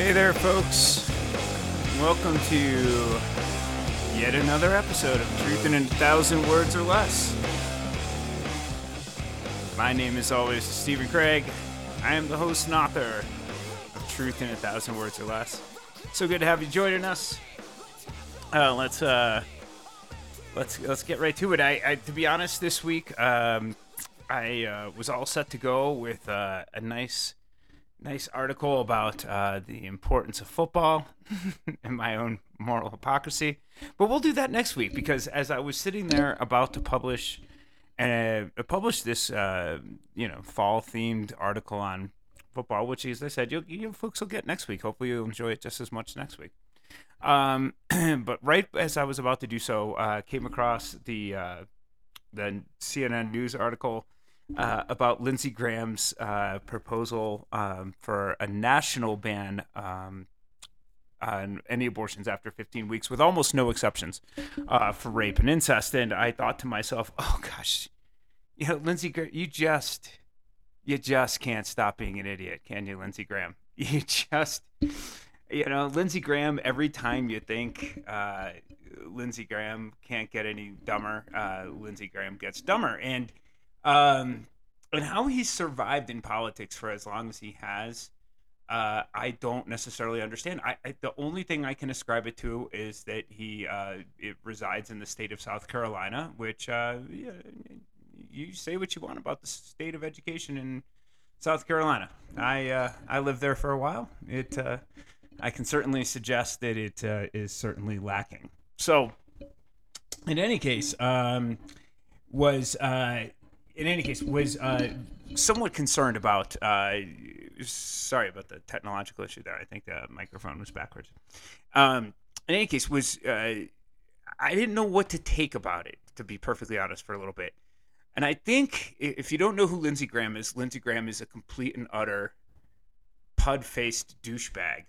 Hey there, folks. Welcome to yet another episode of Truth in a Thousand Words or Less. My name is always Stephen Craig. I am the host and author of Truth in a Thousand Words or Less. So good to have you joining us. Uh, let's uh, let's let's get right to it. I, I to be honest, this week um, I uh, was all set to go with uh, a nice nice article about uh, the importance of football and my own moral hypocrisy. But we'll do that next week because as I was sitting there about to publish and uh, publish this, uh, you know, fall themed article on football, which, as I said, you, you folks will get next week. Hopefully, you'll enjoy it just as much next week. Um, but right as I was about to do so, uh, came across the uh, the CNN news article uh, about Lindsey Graham's uh, proposal um, for a national ban um, on any abortions after 15 weeks, with almost no exceptions uh, for rape and incest. And I thought to myself, oh gosh, you know, Lindsey, you just, you just can't stop being an idiot, can you, Lindsey Graham? You just, you know, Lindsey Graham. Every time you think uh, Lindsey Graham can't get any dumber, uh, Lindsey Graham gets dumber, and um, and how he's survived in politics for as long as he has, uh, I don't necessarily understand. I, I, the only thing I can ascribe it to is that he uh, it resides in the state of South Carolina, which uh, you say what you want about the state of education in South Carolina. I uh, I lived there for a while. It uh, I can certainly suggest that it uh, is certainly lacking. So, in any case, um, was uh, in any case was uh, somewhat concerned about. Uh, sorry about the technological issue there. I think the microphone was backwards. Um, in any case, was uh, I didn't know what to take about it. To be perfectly honest, for a little bit. And I think if you don't know who Lindsey Graham is, Lindsey Graham is a complete and utter pud faced douchebag.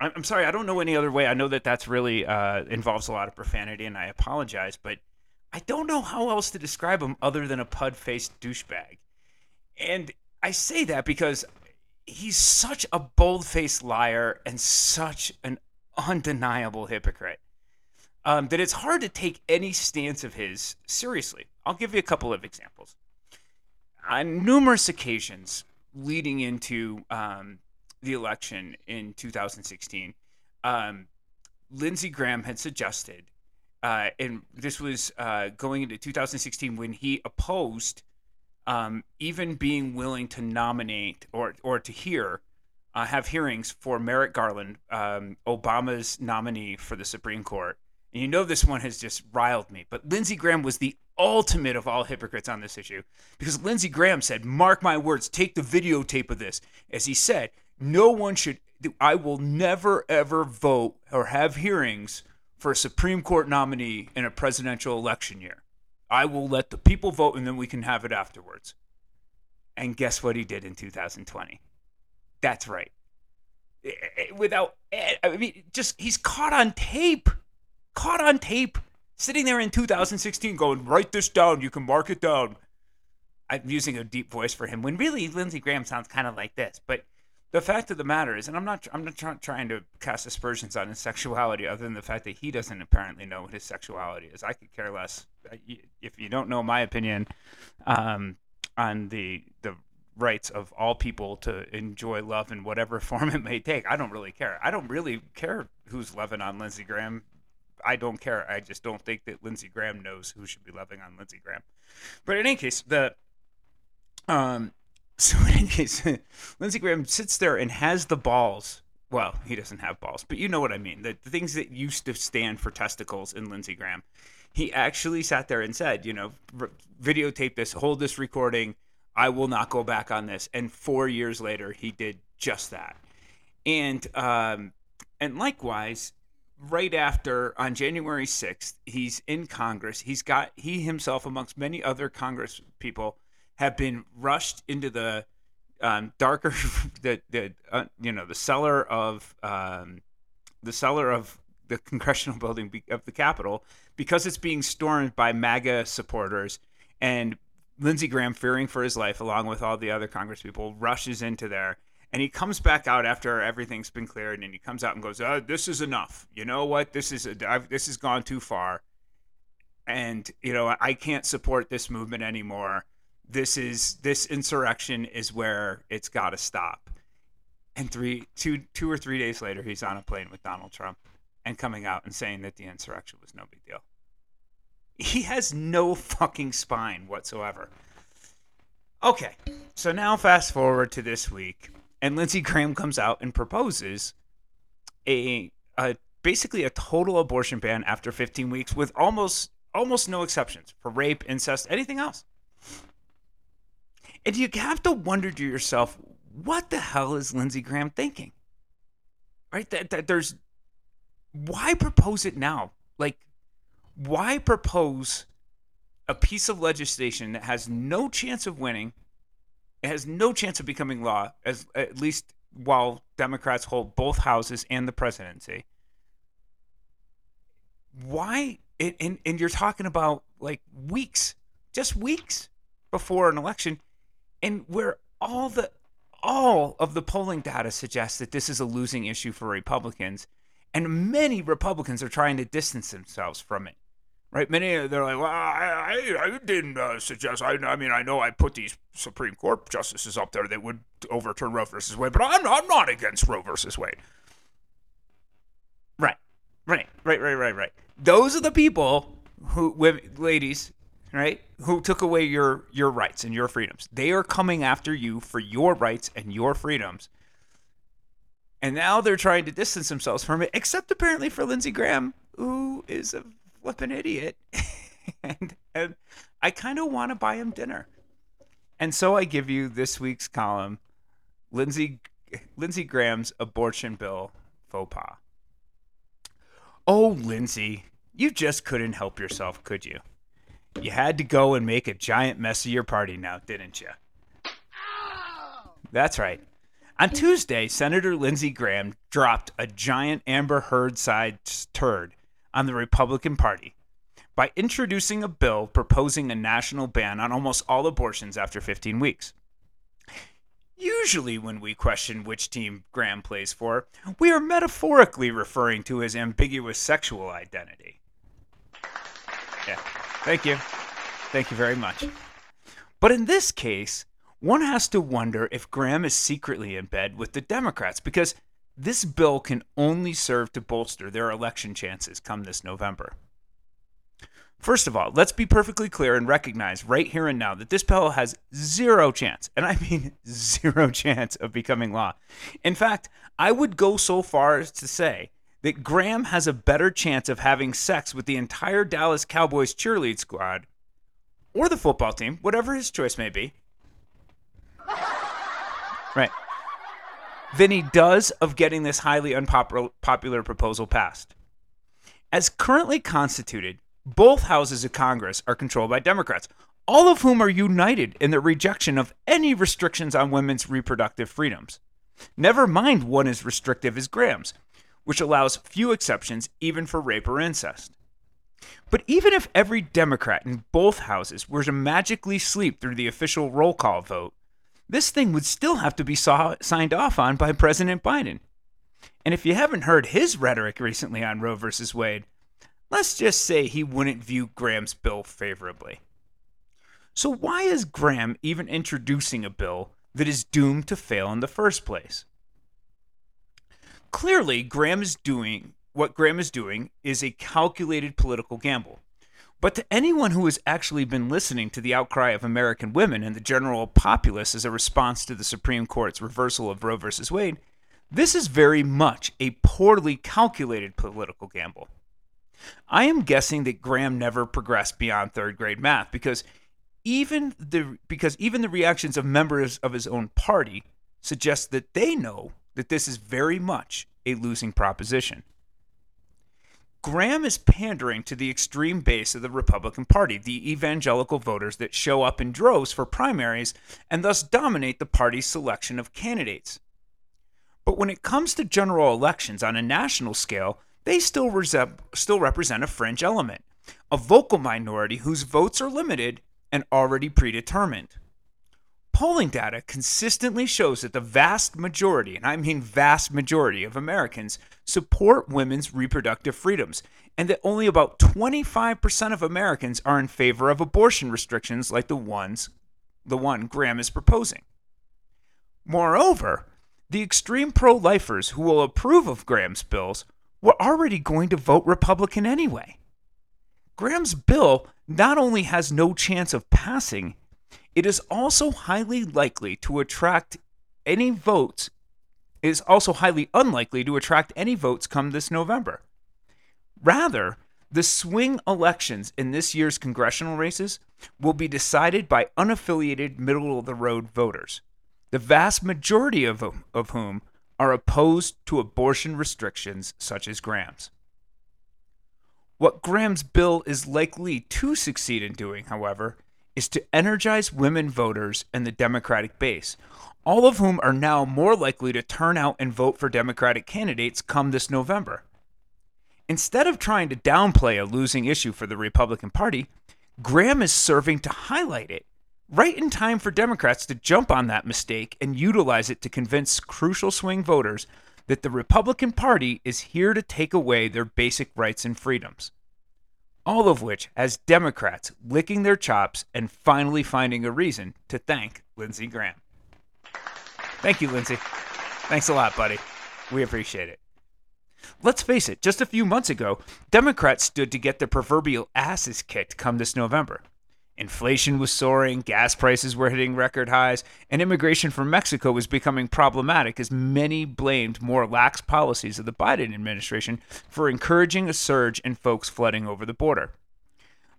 I'm, sorry, I don't know any other way. I know that that's really uh, involves a lot of profanity, and I apologize, but I don't know how else to describe him other than a pud faced douchebag. And I say that because he's such a bold faced liar and such an undeniable hypocrite um, that it's hard to take any stance of his seriously. I'll give you a couple of examples. On numerous occasions leading into um, the election in 2016, um, Lindsey Graham had suggested, uh, and this was uh, going into 2016 when he opposed um, even being willing to nominate or or to hear uh, have hearings for Merrick Garland, um, Obama's nominee for the Supreme Court. And you know this one has just riled me, but Lindsey Graham was the ultimate of all hypocrites on this issue because Lindsey Graham said, "Mark my words, take the videotape of this." As he said, no one should. I will never ever vote or have hearings for a Supreme Court nominee in a presidential election year. I will let the people vote and then we can have it afterwards. And guess what he did in 2020? That's right. Eh, eh, eh, without, I mean, just he's caught on tape, caught on tape, sitting there in 2016 going, write this down. You can mark it down. I'm using a deep voice for him when really Lindsey Graham sounds kind of like this. But the fact of the matter is, and I'm not, I'm not try, trying to cast aspersions on his sexuality, other than the fact that he doesn't apparently know what his sexuality is. I could care less. If you don't know my opinion um, on the the rights of all people to enjoy love in whatever form it may take, I don't really care. I don't really care who's loving on Lindsey Graham. I don't care. I just don't think that Lindsey Graham knows who should be loving on Lindsey Graham. But in any case, the um, so in any case, Lindsey Graham sits there and has the balls. Well, he doesn't have balls, but you know what I mean. The, the things that used to stand for testicles in Lindsey Graham. He actually sat there and said, you know, videotape this, hold this recording. I will not go back on this. And four years later, he did just that. And um, and likewise, right after on January sixth, he's in Congress. He's got he himself, amongst many other Congress people, have been rushed into the um, darker the the uh, you know the cellar of um, the cellar of the congressional building of the Capitol because it's being stormed by MAGA supporters and Lindsey Graham, fearing for his life, along with all the other Congress people, rushes into there And he comes back out after everything's been cleared, and he comes out and goes, uh, "This is enough. You know what? This is a, I've, this has gone too far, and you know I can't support this movement anymore. This is this insurrection is where it's got to stop." And three, two, two or three days later, he's on a plane with Donald Trump and coming out and saying that the insurrection was no big deal. He has no fucking spine whatsoever. Okay, so now fast forward to this week, and Lindsey Graham comes out and proposes a, a basically a total abortion ban after 15 weeks, with almost almost no exceptions for rape, incest, anything else. And you have to wonder to yourself, what the hell is Lindsey Graham thinking? Right? That, that there's why propose it now? Like, why propose a piece of legislation that has no chance of winning, it has no chance of becoming law, as at least while Democrats hold both houses and the presidency. Why? And, and you're talking about like weeks, just weeks before an election, and where all the all of the polling data suggests that this is a losing issue for Republicans, and many Republicans are trying to distance themselves from it right? Many they're like, well, I, I, I didn't uh, suggest. I, I mean, I know I put these Supreme Court justices up there that would overturn Roe versus Wade, but I'm I'm not against Roe versus Wade. Right, right, right, right, right, right. Those are the people who, women, ladies, right, who took away your your rights and your freedoms. They are coming after you for your rights and your freedoms. And now they're trying to distance themselves from it, except apparently for Lindsey Graham, who is a flipping idiot. and, and I kind of want to buy him dinner. And so I give you this week's column Lindsey, Lindsey Graham's abortion bill faux pas. Oh, Lindsey, you just couldn't help yourself, could you? You had to go and make a giant mess of your party now, didn't you? That's right. On Tuesday, Senator Lindsey Graham dropped a giant Amber Heard sized turd on the Republican Party by introducing a bill proposing a national ban on almost all abortions after 15 weeks. Usually, when we question which team Graham plays for, we are metaphorically referring to his ambiguous sexual identity. Yeah, thank you. Thank you very much. But in this case, one has to wonder if Graham is secretly in bed with the Democrats because this bill can only serve to bolster their election chances come this November. First of all, let's be perfectly clear and recognize right here and now that this bill has zero chance, and I mean zero chance of becoming law. In fact, I would go so far as to say that Graham has a better chance of having sex with the entire Dallas Cowboys cheerlead squad or the football team, whatever his choice may be. Right than he does of getting this highly unpopular proposal passed. As currently constituted, both houses of Congress are controlled by Democrats, all of whom are united in their rejection of any restrictions on women's reproductive freedoms. Never mind one as restrictive as Graham's, which allows few exceptions even for rape or incest. But even if every Democrat in both houses were to magically sleep through the official roll call vote, this thing would still have to be saw, signed off on by President Biden. And if you haven't heard his rhetoric recently on Roe versus Wade, let's just say he wouldn't view Graham's bill favorably. So, why is Graham even introducing a bill that is doomed to fail in the first place? Clearly, Graham is doing what Graham is doing is a calculated political gamble. But to anyone who has actually been listening to the outcry of American women and the general populace as a response to the Supreme Court's reversal of Roe v. Wade, this is very much a poorly calculated political gamble. I am guessing that Graham never progressed beyond third grade math because even the because even the reactions of members of his own party suggest that they know that this is very much a losing proposition. Graham is pandering to the extreme base of the Republican Party, the evangelical voters that show up in droves for primaries and thus dominate the party's selection of candidates. But when it comes to general elections on a national scale, they still, still represent a fringe element, a vocal minority whose votes are limited and already predetermined. Polling data consistently shows that the vast majority, and I mean vast majority, of Americans support women's reproductive freedoms, and that only about 25% of Americans are in favor of abortion restrictions like the ones the one Graham is proposing. Moreover, the extreme pro lifers who will approve of Graham's bills were already going to vote Republican anyway. Graham's bill not only has no chance of passing, it is also highly likely to attract any votes. It is also highly unlikely to attract any votes come this November. Rather, the swing elections in this year's congressional races will be decided by unaffiliated middle of the road voters, the vast majority of, of whom are opposed to abortion restrictions such as Graham's. What Graham's bill is likely to succeed in doing, however, is to energize women voters and the Democratic base, all of whom are now more likely to turn out and vote for Democratic candidates come this November. Instead of trying to downplay a losing issue for the Republican Party, Graham is serving to highlight it, right in time for Democrats to jump on that mistake and utilize it to convince crucial swing voters that the Republican Party is here to take away their basic rights and freedoms. All of which has Democrats licking their chops and finally finding a reason to thank Lindsey Graham. Thank you, Lindsey. Thanks a lot, buddy. We appreciate it. Let's face it, just a few months ago, Democrats stood to get their proverbial asses kicked come this November. Inflation was soaring, gas prices were hitting record highs, and immigration from Mexico was becoming problematic as many blamed more lax policies of the Biden administration for encouraging a surge in folks flooding over the border.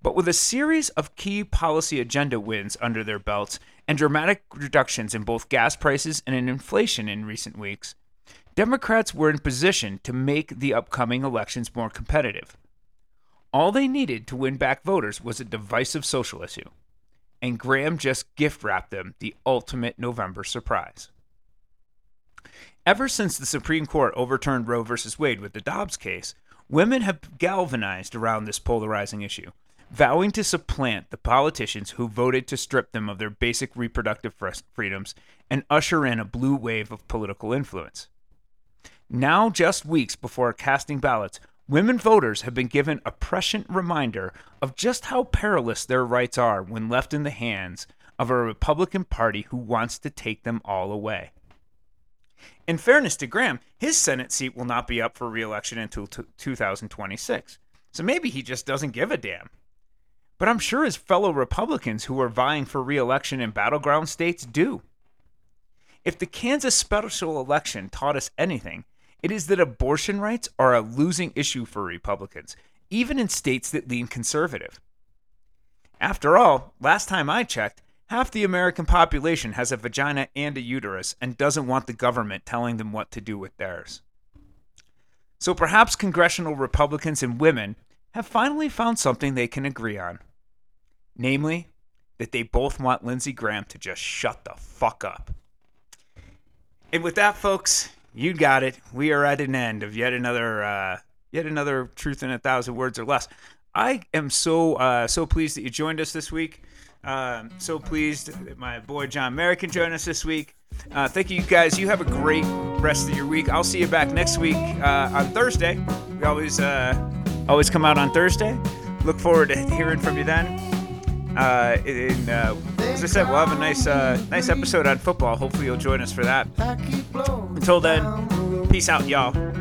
But with a series of key policy agenda wins under their belts and dramatic reductions in both gas prices and in inflation in recent weeks, Democrats were in position to make the upcoming elections more competitive. All they needed to win back voters was a divisive social issue, and Graham just gift wrapped them the ultimate November surprise. Ever since the Supreme Court overturned Roe v. Wade with the Dobbs case, women have galvanized around this polarizing issue, vowing to supplant the politicians who voted to strip them of their basic reproductive freedoms and usher in a blue wave of political influence. Now, just weeks before casting ballots, Women voters have been given a prescient reminder of just how perilous their rights are when left in the hands of a Republican Party who wants to take them all away. In fairness to Graham, his Senate seat will not be up for reelection until t- 2026, so maybe he just doesn't give a damn. But I'm sure his fellow Republicans who are vying for reelection in battleground states do. If the Kansas special election taught us anything, it is that abortion rights are a losing issue for Republicans, even in states that lean conservative. After all, last time I checked, half the American population has a vagina and a uterus and doesn't want the government telling them what to do with theirs. So perhaps congressional Republicans and women have finally found something they can agree on. Namely, that they both want Lindsey Graham to just shut the fuck up. And with that, folks, you got it. We are at an end of yet another uh, yet another truth in a thousand words or less. I am so uh, so pleased that you joined us this week. Um, so pleased that my boy John Merrick can join us this week. Uh, thank you guys. You have a great rest of your week. I'll see you back next week uh, on Thursday. We always uh, always come out on Thursday. Look forward to hearing from you then. Uh, and, uh, as I said, we'll have a nice nice episode on football. Hopefully, you'll join us for that. Until then, peace out, y'all.